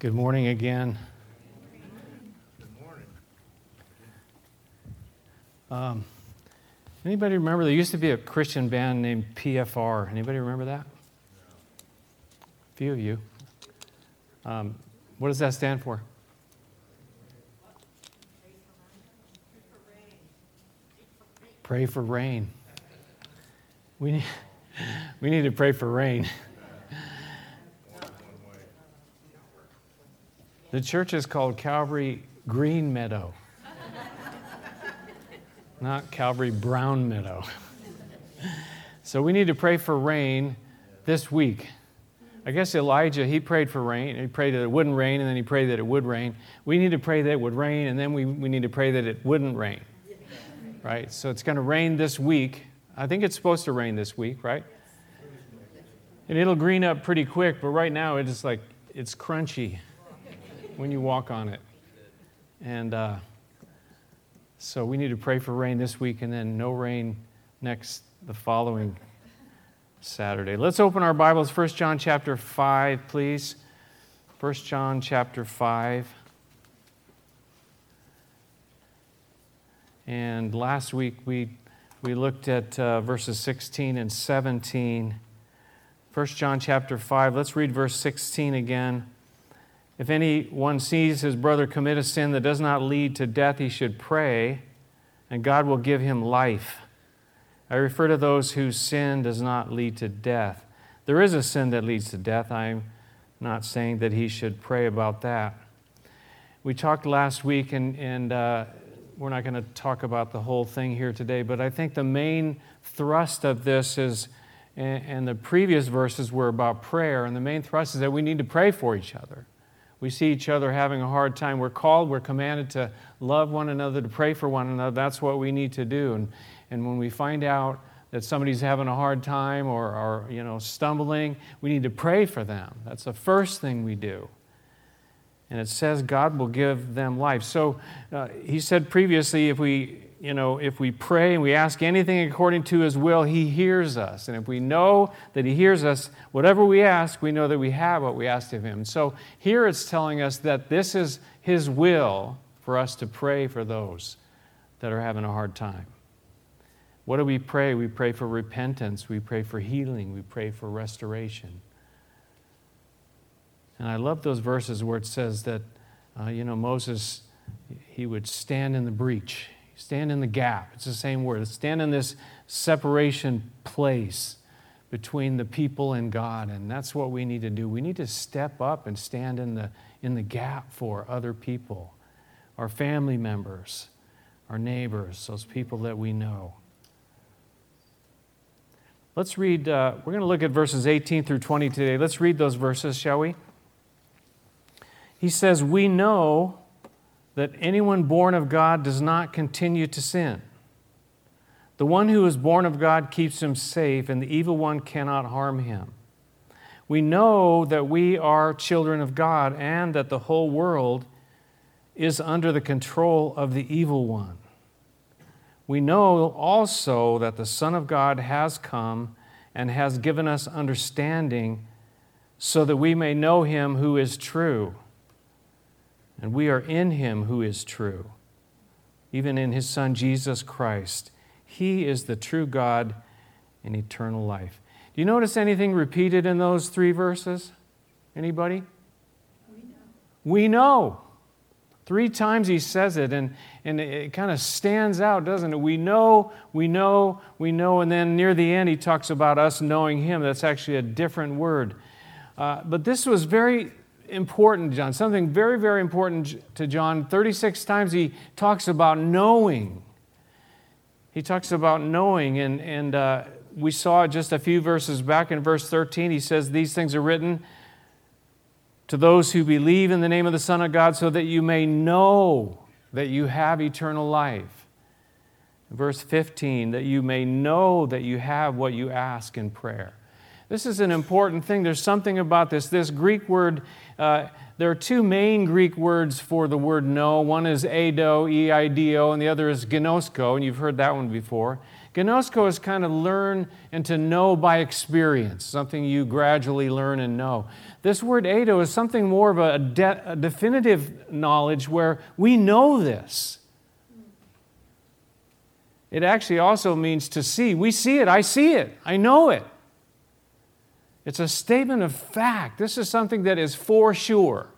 Good morning again. Good Um, anybody remember there used to be a Christian band named PFR? Anybody remember that? A few of you. Um, what does that stand for? Pray for rain. We need, we need to pray for rain. The church is called Calvary Green Meadow, not Calvary Brown Meadow. So we need to pray for rain this week. I guess Elijah, he prayed for rain. He prayed that it wouldn't rain, and then he prayed that it would rain. We need to pray that it would rain, and then we, we need to pray that it wouldn't rain. Right? So it's going to rain this week. I think it's supposed to rain this week, right? And it'll green up pretty quick, but right now it's like, it's crunchy when you walk on it. And uh, so we need to pray for rain this week and then no rain next, the following Saturday. Let's open our Bibles, 1 John chapter 5, please. 1 John chapter 5. And last week we, we looked at uh, verses 16 and 17. 1 John chapter 5, let's read verse 16 again. If anyone sees his brother commit a sin that does not lead to death, he should pray, and God will give him life. I refer to those whose sin does not lead to death. There is a sin that leads to death. I'm not saying that he should pray about that. We talked last week, and, and uh, we're not going to talk about the whole thing here today, but I think the main thrust of this is, and, and the previous verses were about prayer, and the main thrust is that we need to pray for each other we see each other having a hard time. We're called, we're commanded to love one another, to pray for one another. That's what we need to do. And, and when we find out that somebody's having a hard time or, or you know, stumbling, we need to pray for them. That's the first thing we do. And it says God will give them life. So uh, he said previously, if we you know, if we pray and we ask anything according to his will, he hears us. And if we know that he hears us, whatever we ask, we know that we have what we asked of him. So here it's telling us that this is his will for us to pray for those that are having a hard time. What do we pray? We pray for repentance, we pray for healing, we pray for restoration. And I love those verses where it says that, uh, you know, Moses, he would stand in the breach Stand in the gap. It's the same word. Stand in this separation place between the people and God. And that's what we need to do. We need to step up and stand in the, in the gap for other people, our family members, our neighbors, those people that we know. Let's read, uh, we're going to look at verses 18 through 20 today. Let's read those verses, shall we? He says, We know that anyone born of God does not continue to sin. The one who is born of God keeps him safe, and the evil one cannot harm him. We know that we are children of God and that the whole world is under the control of the evil one. We know also that the Son of God has come and has given us understanding so that we may know him who is true and we are in him who is true, even in his Son Jesus Christ. He is the true God and eternal life. Do you notice anything repeated in those three verses? Anybody? We know. We know. Three times he says it, and, and it kind of stands out, doesn't it? We know, we know, we know, and then near the end he talks about us knowing him. That's actually a different word. Uh, but this was very important to John, something very, very important to John. 36 times he talks about knowing. He talks about knowing, and, and uh, we saw just a few verses back in verse 13. He says, These things are written to those who believe in the name of the Son of God, so that you may know that you have eternal life. Verse 15, that you may know that you have what you ask in prayer. This is an important thing. There's something about this. This Greek word, uh, there are two main Greek words for the word know. One is eido, E I D O, and the other is gnosko, and you've heard that one before. Gnosko is kind of learn and to know by experience, something you gradually learn and know. This word eido is something more of a, de- a definitive knowledge where we know this. It actually also means to see. We see it. I see it. I know it. It's a statement of fact. This is something that is for sure.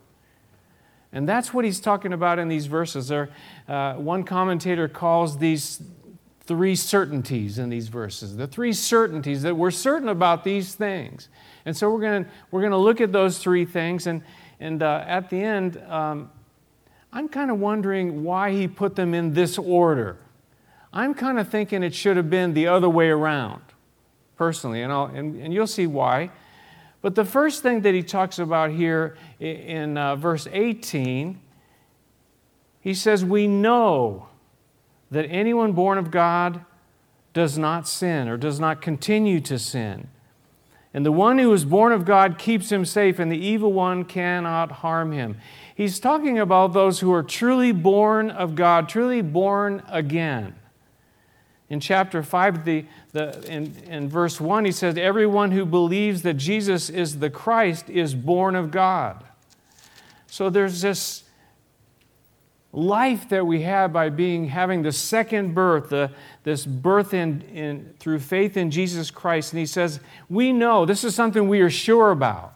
And that's what he's talking about in these verses. There, uh, one commentator calls these three certainties in these verses the three certainties that we're certain about these things. And so we're going we're to look at those three things. And, and uh, at the end, um, I'm kind of wondering why he put them in this order. I'm kind of thinking it should have been the other way around, personally, and, I'll, and, and you'll see why. But the first thing that he talks about here in uh, verse 18, he says, We know that anyone born of God does not sin or does not continue to sin. And the one who is born of God keeps him safe, and the evil one cannot harm him. He's talking about those who are truly born of God, truly born again. In chapter 5, the, the, in, in verse 1, he says, Everyone who believes that Jesus is the Christ is born of God. So there's this life that we have by being having the second birth, the, this birth in, in, through faith in Jesus Christ. And he says, We know, this is something we are sure about,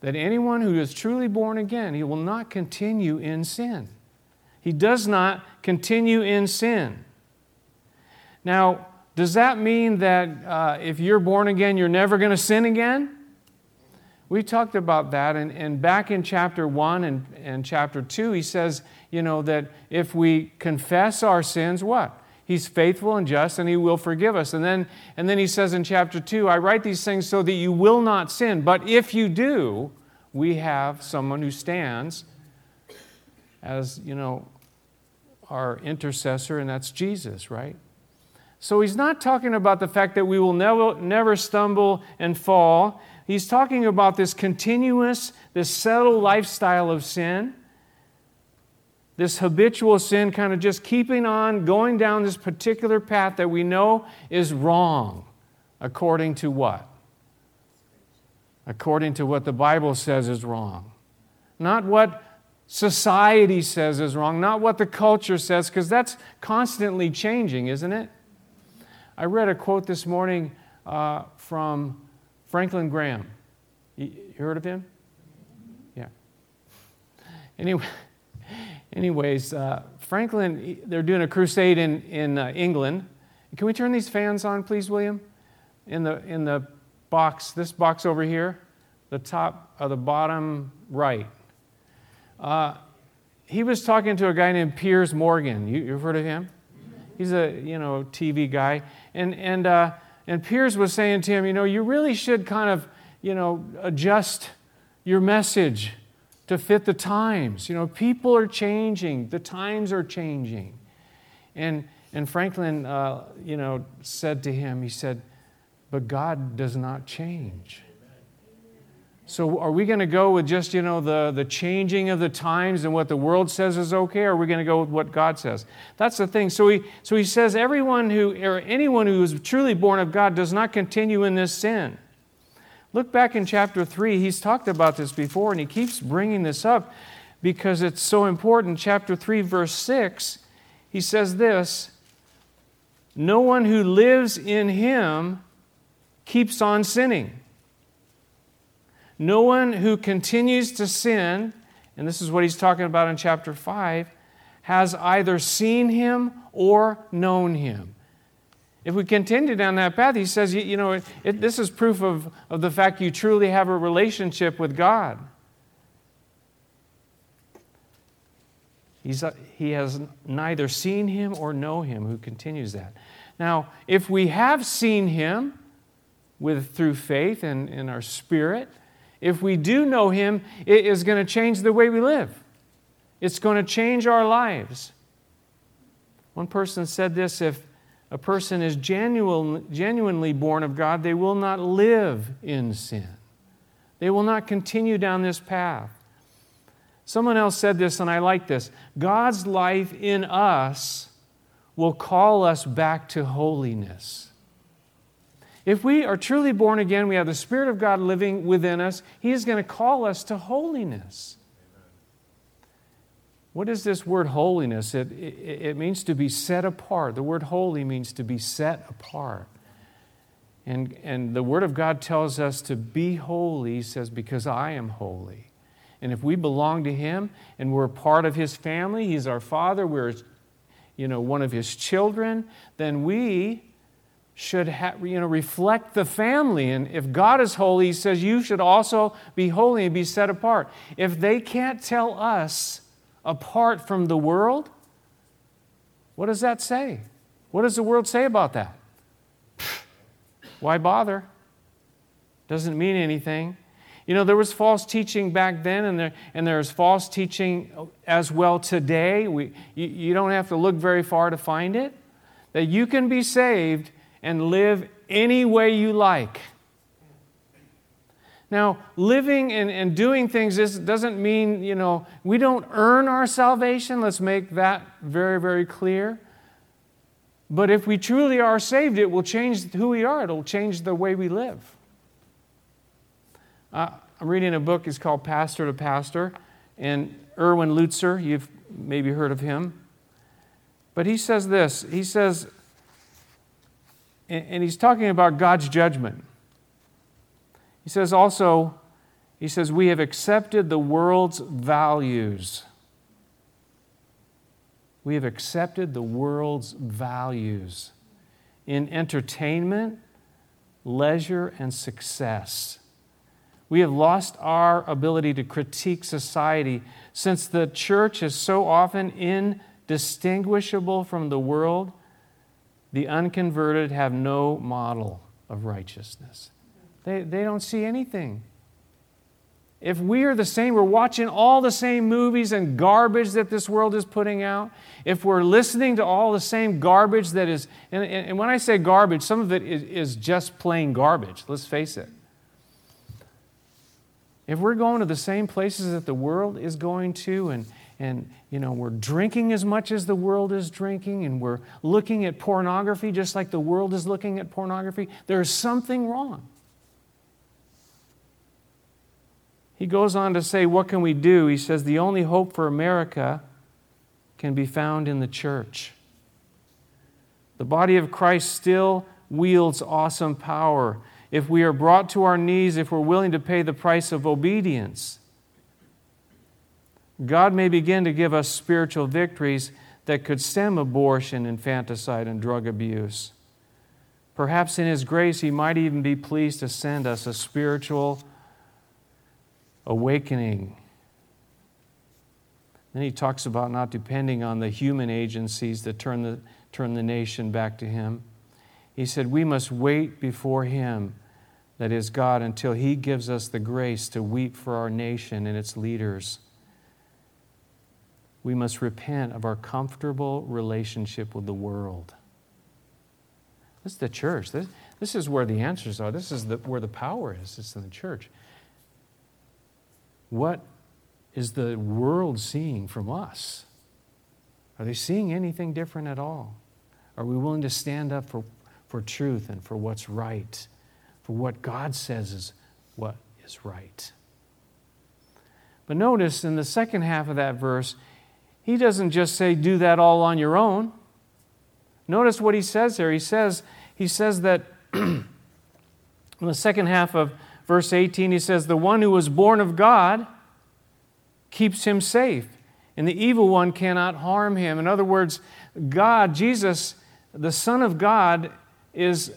that anyone who is truly born again, he will not continue in sin. He does not continue in sin. Now, does that mean that uh, if you're born again, you're never going to sin again? We talked about that, and, and back in chapter 1 and, and chapter 2, he says, you know, that if we confess our sins, what? He's faithful and just, and he will forgive us. And then, and then he says in chapter 2, I write these things so that you will not sin. But if you do, we have someone who stands as, you know, our intercessor, and that's Jesus, right? So he's not talking about the fact that we will never, never stumble and fall. He's talking about this continuous, this settled lifestyle of sin, this habitual sin, kind of just keeping on going down this particular path that we know is wrong, according to what? According to what the Bible says is wrong. Not what society says is wrong, not what the culture says, because that's constantly changing, isn't it? I read a quote this morning uh, from Franklin Graham. You, heard of him? Yeah. Anyway, anyways, uh, Franklin, they're doing a crusade in, in uh, England. Can we turn these fans on, please, William? In the, in the box, this box over here, the top of the bottom right. Uh, he was talking to a guy named Piers Morgan. You, have heard of him? He's a you know TV guy, and and uh, and Piers was saying to him, you know, you really should kind of you know adjust your message to fit the times. You know, people are changing, the times are changing, and and Franklin, uh, you know, said to him, he said, but God does not change. So are we going to go with just, you know, the, the changing of the times and what the world says is okay, or are we going to go with what God says? That's the thing. So he, so he says everyone who, or anyone who is truly born of God does not continue in this sin. Look back in chapter 3. He's talked about this before, and he keeps bringing this up because it's so important. Chapter 3, verse 6, he says this No one who lives in him keeps on sinning. No one who continues to sin, and this is what he's talking about in chapter 5, has either seen him or known him. If we continue down that path, he says, you, know, it, it, this is proof of, of the fact you truly have a relationship with God. He's, uh, he has neither seen him or know him who continues that. Now, if we have seen him with, through faith and in our spirit, if we do know Him, it is going to change the way we live. It's going to change our lives. One person said this if a person is genuine, genuinely born of God, they will not live in sin. They will not continue down this path. Someone else said this, and I like this God's life in us will call us back to holiness. If we are truly born again, we have the Spirit of God living within us, He is going to call us to holiness. What is this word holiness? It, it, it, means to be set apart. The word holy means to be set apart. And, and the Word of God tells us to be holy, He says, because I am holy. And if we belong to Him and we're part of His family, He's our Father, we're you know, one of His children, then we should ha- you know, reflect the family. And if God is holy, He says you should also be holy and be set apart. If they can't tell us apart from the world, what does that say? What does the world say about that? Why bother? Doesn't mean anything. You know, there was false teaching back then, and, there, and there's false teaching as well today. We, you, you don't have to look very far to find it. That you can be saved and live any way you like. Now, living and, and doing things is, doesn't mean, you know, we don't earn our salvation. Let's make that very, very clear. But if we truly are saved, it will change who we are, it'll change the way we live. Uh, I'm reading a book, it's called Pastor to Pastor, and Erwin Lutzer, you've maybe heard of him. But he says this he says, and he's talking about God's judgment. He says also, he says, we have accepted the world's values we have accepted the world's values in entertainment, leisure, and success. We have lost our ability to critique society since the church is so often indistinguishable from the world. The unconverted have no model of righteousness. They, they don't see anything if we are the same, we're watching all the same movies and garbage that this world is putting out, if we're listening to all the same garbage that is, and, and when I say garbage, some of it is, is just plain garbage, let's face it. If we're going to the same places that the world is going to, and, and you know, we're drinking as much as the world is drinking, and we're looking at pornography just like the world is looking at pornography, there's something wrong. He goes on to say, What can we do? He says, The only hope for America can be found in the church. The body of Christ still wields awesome power if we are brought to our knees, if we're willing to pay the price of obedience. God may begin to give us spiritual victories that could stem abortion, infanticide, and drug abuse. Perhaps in His grace, He might even be pleased to send us a spiritual awakening. Then he talks about not depending on the human agencies that turn the, turn the nation back to him. He said, We must wait before him, that is God, until he gives us the grace to weep for our nation and its leaders. We must repent of our comfortable relationship with the world. This is the church. This, this is where the answers are. This is the, where the power is. It's in the church. What is the world seeing from us? Are they seeing anything different at all? Are we willing to stand up for, for truth and for what's right, for what God says is what is right? But notice in the second half of that verse, he doesn't just say, do that all on your own. Notice what he says there. He says, he says that in the second half of verse 18, he says, The one who was born of God keeps him safe, and the evil one cannot harm him. In other words, God, Jesus, the Son of God, is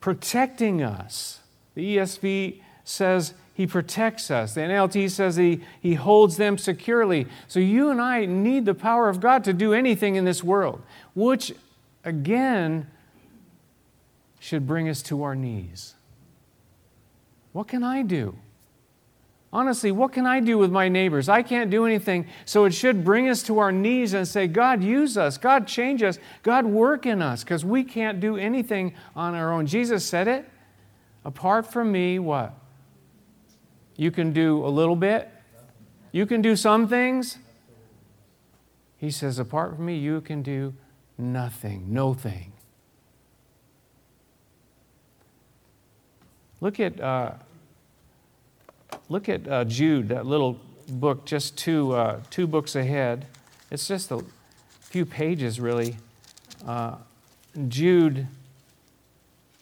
protecting us. The ESV says he protects us. The NLT says he, he holds them securely. So you and I need the power of God to do anything in this world, which again should bring us to our knees. What can I do? Honestly, what can I do with my neighbors? I can't do anything. So it should bring us to our knees and say, God, use us. God, change us. God, work in us because we can't do anything on our own. Jesus said it. Apart from me, what? You can do a little bit. You can do some things. He says, apart from me, you can do nothing, no thing. Look at, uh, look at uh, Jude, that little book, just two, uh, two books ahead. It's just a few pages, really. Uh, Jude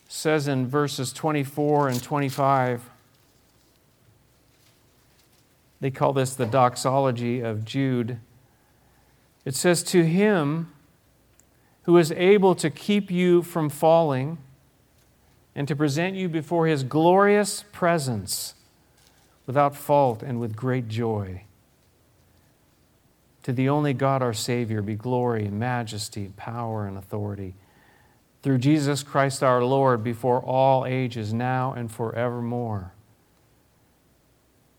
says in verses 24 and 25, they call this the doxology of Jude. It says, To him who is able to keep you from falling and to present you before his glorious presence without fault and with great joy. To the only God our Savior be glory, majesty, power, and authority through Jesus Christ our Lord before all ages, now and forevermore.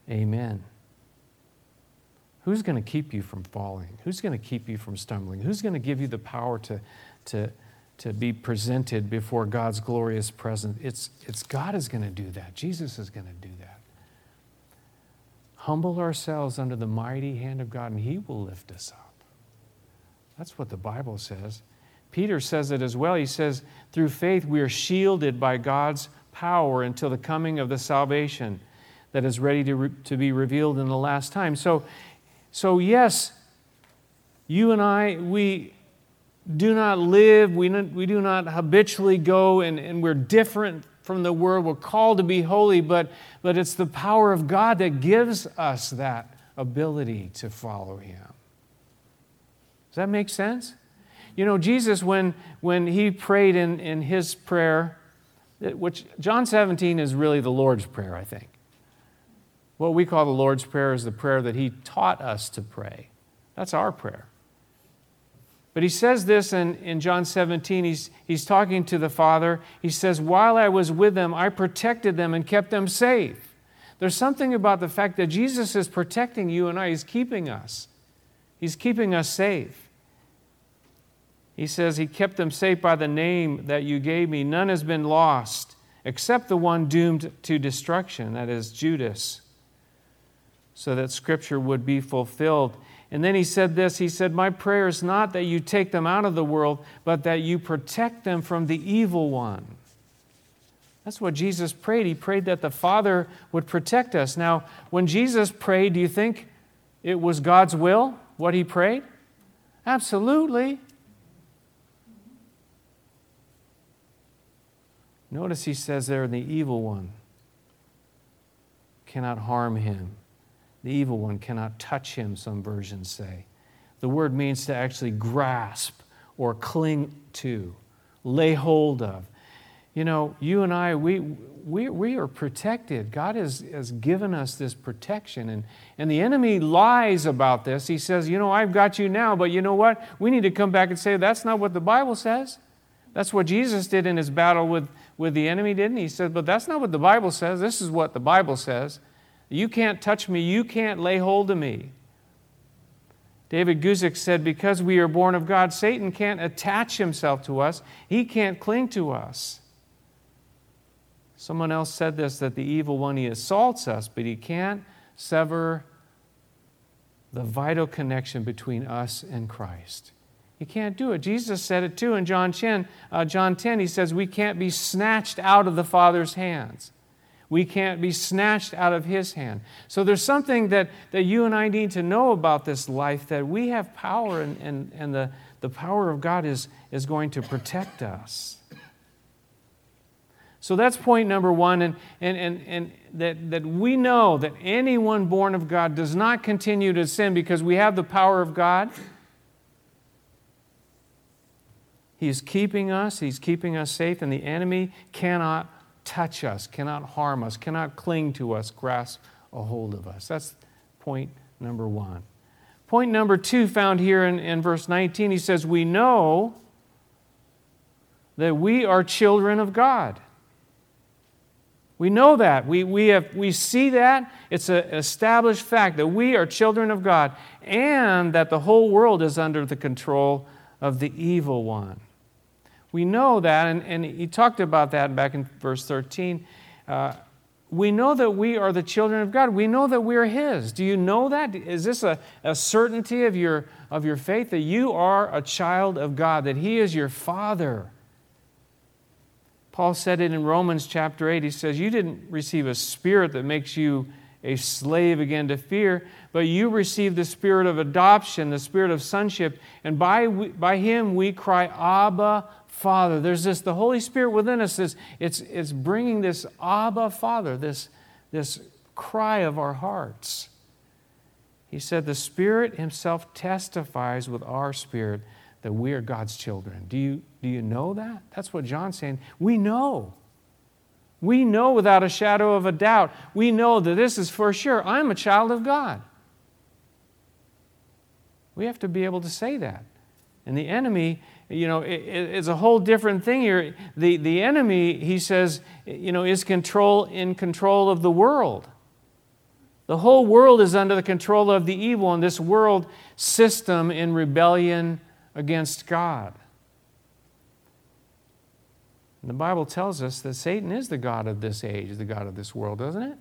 Amen. Who's going to keep you from falling? Who's going to keep you from stumbling? Who's going to give you the power to, to, to be presented before God's glorious presence? It's, it's God is going to do that. Jesus is going to do that. Humble ourselves under the mighty hand of God, and He will lift us up. That's what the Bible says. Peter says it as well. He says, through faith, we are shielded by God's power until the coming of the salvation that is ready to, re- to be revealed in the last time. So, so, yes, you and I, we do not live, we, not, we do not habitually go, and, and we're different from the world. We're called to be holy, but, but it's the power of God that gives us that ability to follow Him. Does that make sense? You know, Jesus, when, when he prayed in, in his prayer, which John 17 is really the Lord's Prayer, I think. What we call the Lord's Prayer is the prayer that he taught us to pray. That's our prayer. But he says this in, in John 17. He's, he's talking to the Father. He says, While I was with them, I protected them and kept them safe. There's something about the fact that Jesus is protecting you and I, He's keeping us. He's keeping us safe. He says, He kept them safe by the name that you gave me. None has been lost except the one doomed to destruction, that is Judas, so that Scripture would be fulfilled. And then he said this He said, My prayer is not that you take them out of the world, but that you protect them from the evil one. That's what Jesus prayed. He prayed that the Father would protect us. Now, when Jesus prayed, do you think it was God's will, what he prayed? Absolutely. Notice he says there, the evil one cannot harm him. The evil one cannot touch him, some versions say. The word means to actually grasp or cling to, lay hold of. You know, you and I, we, we, we are protected. God has, has given us this protection. And, and the enemy lies about this. He says, You know, I've got you now, but you know what? We need to come back and say, That's not what the Bible says. That's what Jesus did in his battle with, with the enemy, didn't he? He said, But that's not what the Bible says. This is what the Bible says. You can't touch me. You can't lay hold of me. David Guzik said, Because we are born of God, Satan can't attach himself to us, he can't cling to us. Someone else said this that the evil one, he assaults us, but he can't sever the vital connection between us and Christ. You can't do it. Jesus said it too in John 10. Uh, John 10, he says, We can't be snatched out of the Father's hands. We can't be snatched out of His hand. So there's something that, that you and I need to know about this life that we have power, and, and, and the, the power of God is, is going to protect us. So that's point number one, and, and, and, and that, that we know that anyone born of God does not continue to sin because we have the power of God. He's keeping us, He's keeping us safe, and the enemy cannot touch us, cannot harm us, cannot cling to us, grasp a hold of us. That's point number one. Point number two, found here in, in verse 19, he says, We know that we are children of God. We know that. We, we, have, we see that. It's an established fact that we are children of God and that the whole world is under the control of the evil one. We know that, and, and he talked about that back in verse 13. Uh, we know that we are the children of God. We know that we are His. Do you know that? Is this a, a certainty of your, of your faith that you are a child of God, that He is your Father? Paul said it in Romans chapter 8. He says, You didn't receive a spirit that makes you a slave again to fear, but you received the spirit of adoption, the spirit of sonship, and by, by Him we cry, Abba, Father. There's this, the Holy Spirit within us, is, it's, it's bringing this Abba, Father, this, this cry of our hearts. He said, The Spirit Himself testifies with our spirit that we are God's children. Do you, do you know that? That's what John's saying. We know. We know without a shadow of a doubt. We know that this is for sure. I'm a child of God. We have to be able to say that. And the enemy you know, it, it's a whole different thing here. The, the enemy, he says, you know, is control in control of the world. The whole world is under the control of the evil, and this world system in rebellion against God. And the Bible tells us that Satan is the God of this age, the God of this world, doesn't it? It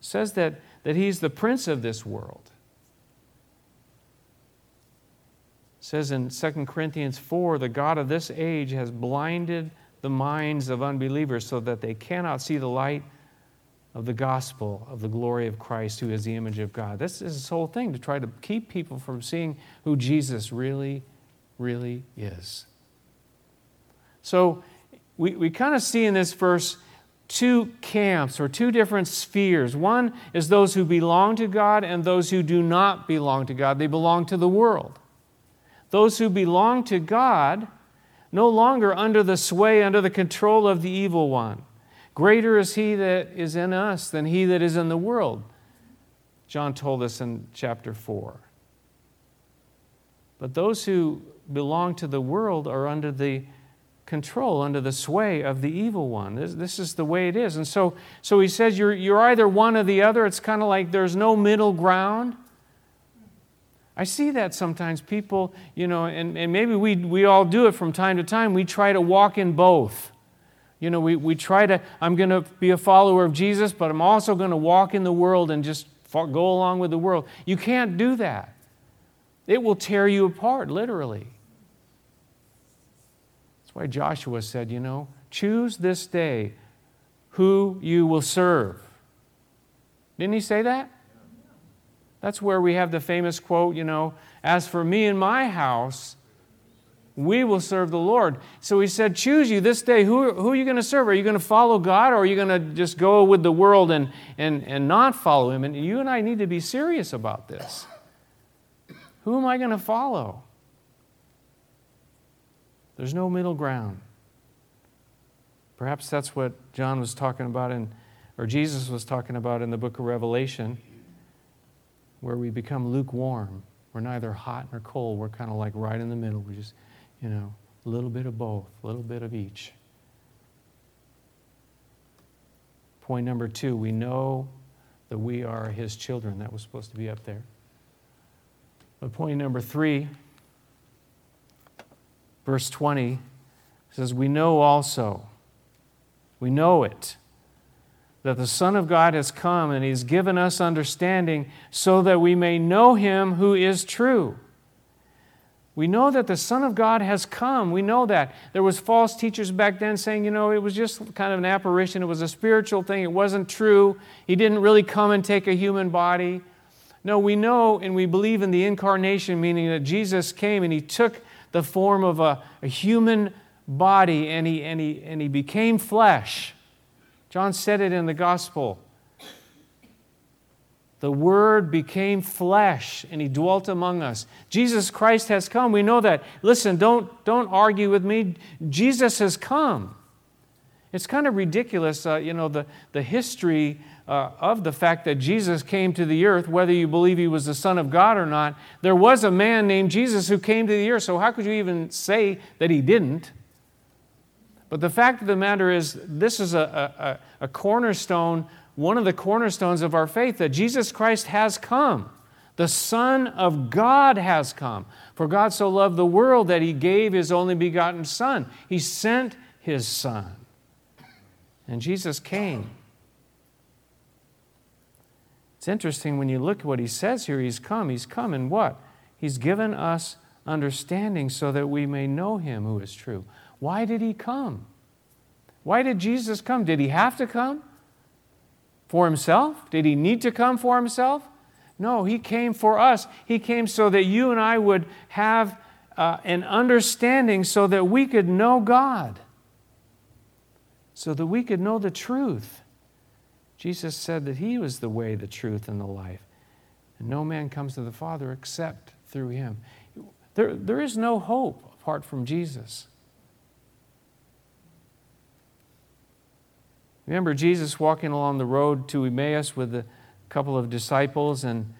says that, that he's the prince of this world. Says in 2 Corinthians 4 the God of this age has blinded the minds of unbelievers so that they cannot see the light of the gospel of the glory of Christ, who is the image of God. This is this whole thing to try to keep people from seeing who Jesus really, really is. So we, we kind of see in this verse two camps or two different spheres. One is those who belong to God and those who do not belong to God, they belong to the world. Those who belong to God, no longer under the sway, under the control of the evil one. Greater is he that is in us than he that is in the world. John told us in chapter 4. But those who belong to the world are under the control, under the sway of the evil one. This, this is the way it is. And so, so he says you're, you're either one or the other. It's kind of like there's no middle ground. I see that sometimes people, you know, and, and maybe we, we all do it from time to time. We try to walk in both. You know, we, we try to, I'm going to be a follower of Jesus, but I'm also going to walk in the world and just go along with the world. You can't do that. It will tear you apart, literally. That's why Joshua said, you know, choose this day who you will serve. Didn't he say that? That's where we have the famous quote, you know, as for me and my house, we will serve the Lord. So he said, Choose you this day. Who, who are you going to serve? Are you going to follow God or are you going to just go with the world and, and, and not follow Him? And you and I need to be serious about this. Who am I going to follow? There's no middle ground. Perhaps that's what John was talking about in, or Jesus was talking about in the book of Revelation where we become lukewarm. We're neither hot nor cold. We're kind of like right in the middle. We just, you know, a little bit of both, a little bit of each. Point number two, we know that we are his children. That was supposed to be up there. But point number three, verse 20 says, We know also, we know it, that the Son of God has come and He's given us understanding so that we may know Him who is true. We know that the Son of God has come. We know that. There was false teachers back then saying, you know, it was just kind of an apparition. It was a spiritual thing. It wasn't true. He didn't really come and take a human body. No, we know and we believe in the incarnation, meaning that Jesus came and He took the form of a, a human body and he, and, he, and he became flesh. John said it in the gospel. The Word became flesh and He dwelt among us. Jesus Christ has come. We know that. Listen, don't, don't argue with me. Jesus has come. It's kind of ridiculous, uh, you know, the, the history uh, of the fact that Jesus came to the earth, whether you believe He was the Son of God or not. There was a man named Jesus who came to the earth, so how could you even say that He didn't? But the fact of the matter is, this is a, a, a cornerstone, one of the cornerstones of our faith that Jesus Christ has come. The Son of God has come. For God so loved the world that he gave his only begotten Son. He sent his Son. And Jesus came. It's interesting when you look at what he says here. He's come. He's come and what? He's given us understanding so that we may know him who is true. Why did he come? Why did Jesus come? Did he have to come for himself? Did he need to come for himself? No, he came for us. He came so that you and I would have uh, an understanding so that we could know God, so that we could know the truth. Jesus said that He was the way, the truth, and the life. And no man comes to the Father except through Him. There, there is no hope apart from Jesus. Remember Jesus walking along the road to Emmaus with a couple of disciples, and,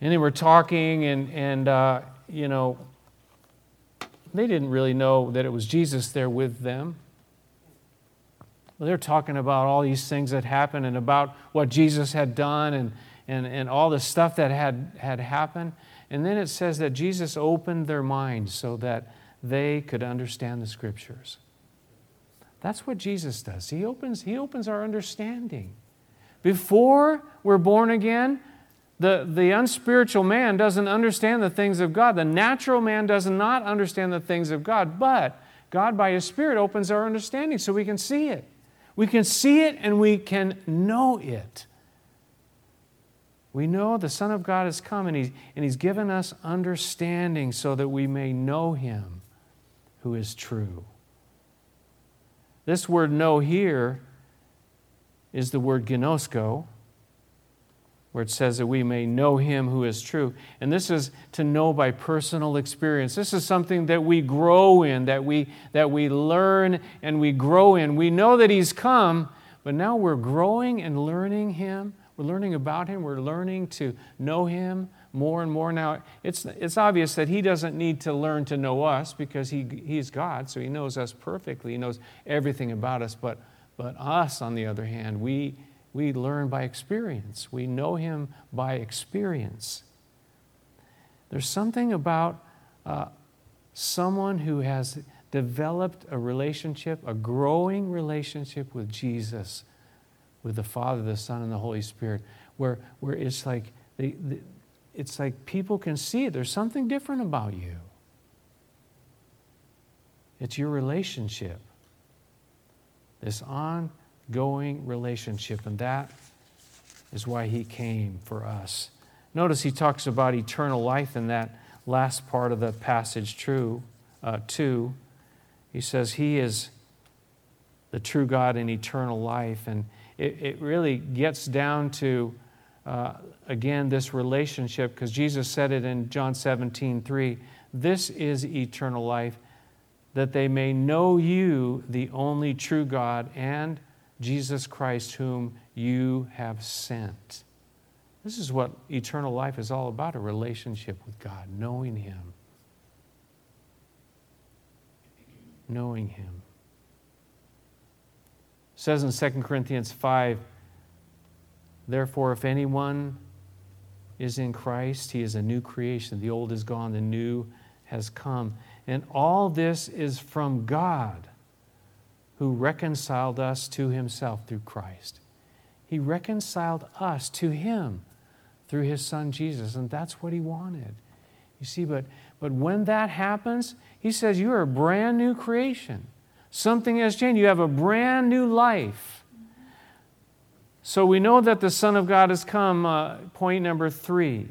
and they were talking, and, and uh, you know, they didn't really know that it was Jesus there with them. Well, they're talking about all these things that happened and about what Jesus had done and, and, and all the stuff that had, had happened. And then it says that Jesus opened their minds so that they could understand the scriptures. That's what Jesus does. He opens, he opens our understanding. Before we're born again, the, the unspiritual man doesn't understand the things of God. The natural man does not understand the things of God, but God, by His Spirit, opens our understanding so we can see it. We can see it and we can know it. We know the Son of God has come and, he, and He's given us understanding so that we may know Him who is true. This word know here is the word gnosko, where it says that we may know him who is true. And this is to know by personal experience. This is something that we grow in, that we, that we learn and we grow in. We know that he's come, but now we're growing and learning him. We're learning about him. We're learning to know him more and more. Now, it's, it's obvious that he doesn't need to learn to know us because he, he's God, so he knows us perfectly. He knows everything about us. But, but us, on the other hand, we we learn by experience. We know Him by experience. There's something about uh, someone who has developed a relationship, a growing relationship with Jesus, with the Father, the Son, and the Holy Spirit, where, where it's like they, it's like people can see. There's something different about you. It's your relationship. This ongoing relationship, and that is why he came for us. Notice he talks about eternal life in that last part of the passage, true, uh, too. He says he is the true God in eternal life, and it, it really gets down to, uh, again, this relationship, because Jesus said it in John 17, 3. This is eternal life, that they may know you, the only true God, and Jesus Christ, whom you have sent. This is what eternal life is all about a relationship with God, knowing Him. Knowing Him. It says in 2 Corinthians 5 Therefore, if anyone is in Christ, he is a new creation. The old is gone, the new has come. And all this is from God who reconciled us to himself through Christ. He reconciled us to him through his son Jesus, and that's what he wanted. You see, but, but when that happens, he says, You are a brand new creation. Something has changed. You have a brand new life. So we know that the Son of God has come, uh, point number three.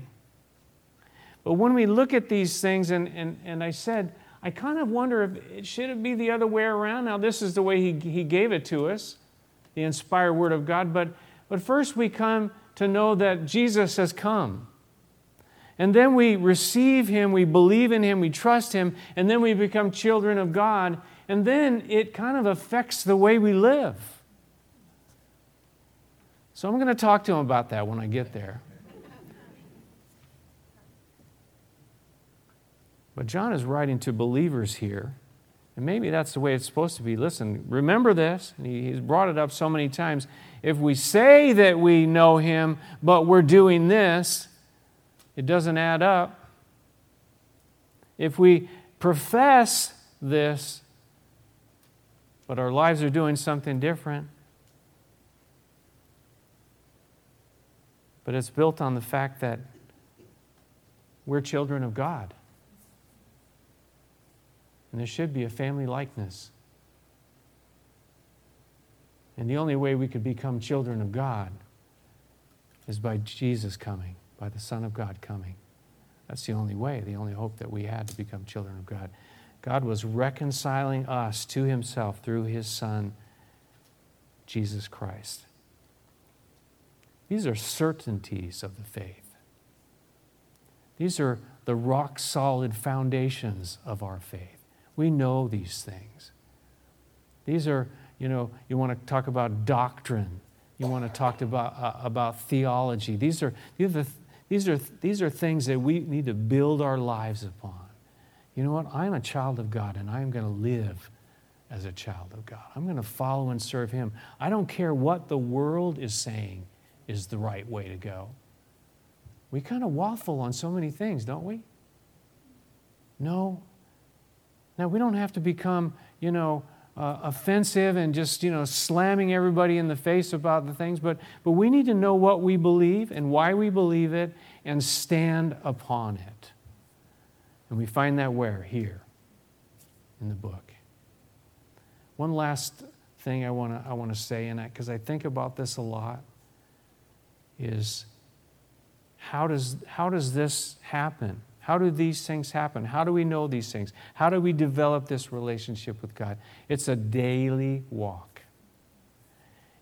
But when we look at these things, and, and, and I said, I kind of wonder if it should it be the other way around. Now, this is the way he, he gave it to us, the inspired word of God. But, but first, we come to know that Jesus has come. And then we receive him, we believe in him, we trust him, and then we become children of God. And then it kind of affects the way we live. So I'm going to talk to him about that when I get there. But John is writing to believers here. And maybe that's the way it's supposed to be. Listen, remember this. he's brought it up so many times. If we say that we know him, but we're doing this, it doesn't add up. If we profess this, but our lives are doing something different, but it's built on the fact that we're children of God. And there should be a family likeness. And the only way we could become children of God is by Jesus coming, by the Son of God coming. That's the only way, the only hope that we had to become children of God. God was reconciling us to Himself through His Son, Jesus Christ. These are certainties of the faith. These are the rock solid foundations of our faith. We know these things. These are, you know, you want to talk about doctrine. You want to talk about, uh, about theology. These are, these, are, these, are, these are things that we need to build our lives upon. You know what? I'm a child of God and I'm going to live as a child of God. I'm going to follow and serve Him. I don't care what the world is saying is the right way to go. We kind of waffle on so many things, don't we? No, now, we don't have to become, you know, uh, offensive and just, you know, slamming everybody in the face about the things, but, but we need to know what we believe and why we believe it and stand upon it. And we find that where? Here in the book. One last thing I want to I want to say, and because I, I think about this a lot, is how does, how does this happen? How do these things happen? How do we know these things? How do we develop this relationship with God? It's a daily walk.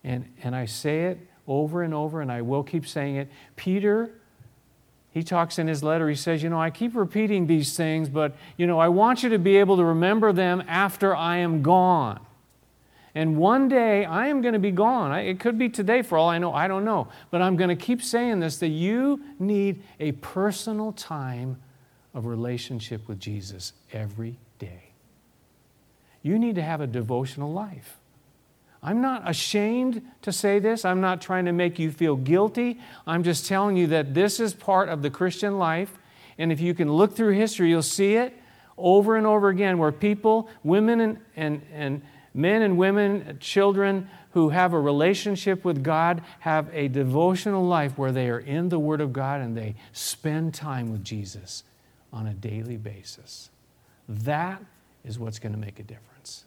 And, and I say it over and over, and I will keep saying it. Peter, he talks in his letter, he says, You know, I keep repeating these things, but, you know, I want you to be able to remember them after I am gone. And one day I am going to be gone. It could be today for all I know. I don't know. But I'm going to keep saying this that you need a personal time of relationship with Jesus every day. You need to have a devotional life. I'm not ashamed to say this. I'm not trying to make you feel guilty. I'm just telling you that this is part of the Christian life. And if you can look through history, you'll see it over and over again where people, women and, and, and men and women, children who have a relationship with God, have a devotional life where they are in the Word of God and they spend time with Jesus on a daily basis. That is what's going to make a difference.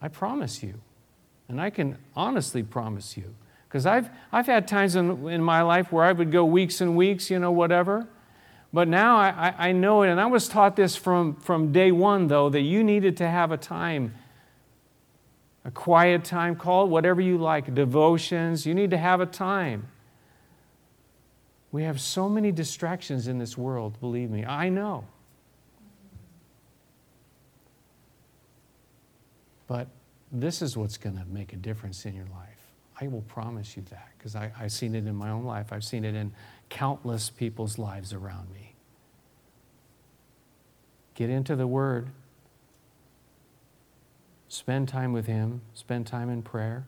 I promise you. And I can honestly promise you. Because I've, I've had times in, in my life where I would go weeks and weeks, you know, whatever. But now I, I know it. And I was taught this from, from day one, though, that you needed to have a time, a quiet time, call whatever you like, devotions. You need to have a time. We have so many distractions in this world, believe me. I know. But this is what's going to make a difference in your life. I will promise you that because I've seen it in my own life. I've seen it in countless people's lives around me. Get into the Word, spend time with Him, spend time in prayer.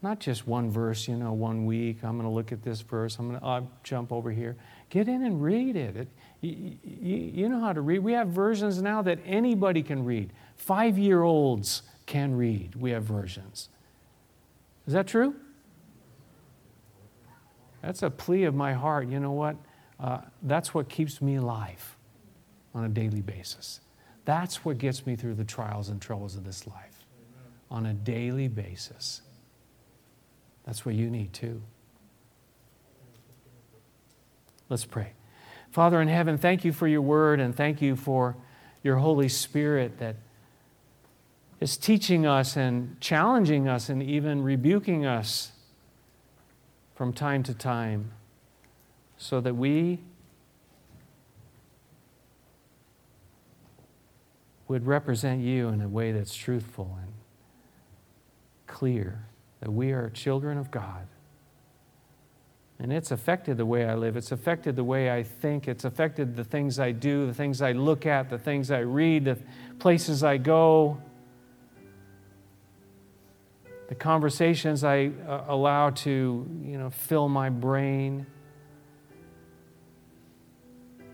Not just one verse, you know, one week. I'm going to look at this verse. I'm going to uh, jump over here. Get in and read it. it you, you, you know how to read. We have versions now that anybody can read. Five year olds can read. We have versions. Is that true? That's a plea of my heart. You know what? Uh, that's what keeps me alive on a daily basis. That's what gets me through the trials and troubles of this life on a daily basis. That's what you need too. Let's pray. Father in heaven, thank you for your word and thank you for your Holy Spirit that is teaching us and challenging us and even rebuking us from time to time so that we would represent you in a way that's truthful and clear that we are children of God. And it's affected the way I live. It's affected the way I think. It's affected the things I do, the things I look at, the things I read, the places I go, the conversations I uh, allow to, you know, fill my brain.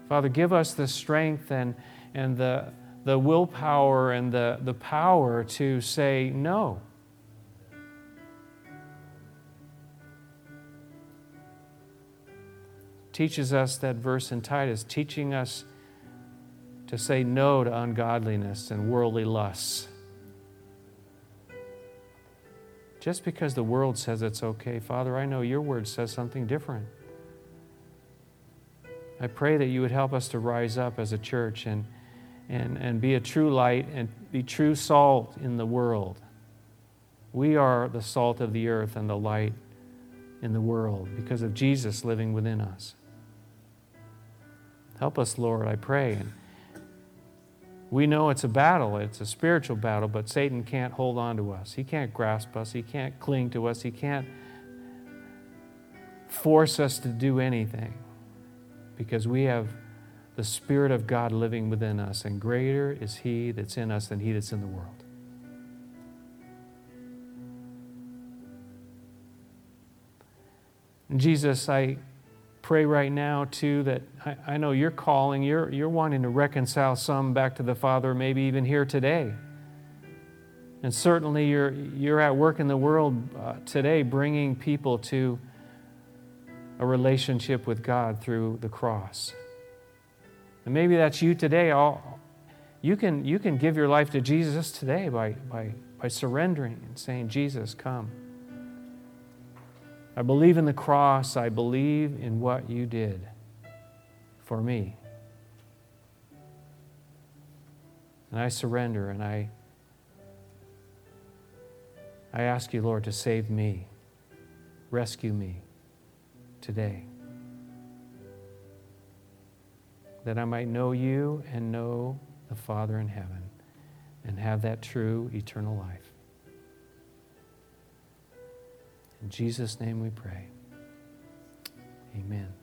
Father, give us the strength and, and the, the willpower and the, the power to say no teaches us that verse in Titus, teaching us to say no to ungodliness and worldly lusts. Just because the world says it's okay, Father, I know your word says something different. I pray that you would help us to rise up as a church and, and, and be a true light and be true salt in the world. We are the salt of the earth and the light in the world because of Jesus living within us. Help us, Lord, I pray. And we know it's a battle, it's a spiritual battle, but Satan can't hold on to us. He can't grasp us, he can't cling to us, he can't force us to do anything because we have the Spirit of God living within us, and greater is He that's in us than He that's in the world. And Jesus, I pray right now, too, that I, I know you're calling, you're, you're wanting to reconcile some back to the Father, maybe even here today. And certainly you're, you're at work in the world uh, today bringing people to a relationship with God through the cross. And maybe that's you today. All, you, can, you can give your life to Jesus today by, by, by surrendering and saying, Jesus, come. I believe in the cross. I believe in what you did for me. And I surrender and I, I ask you, Lord, to save me, rescue me today. That I might know you and know the Father in heaven and have that true eternal life. In Jesus' name we pray. Amen.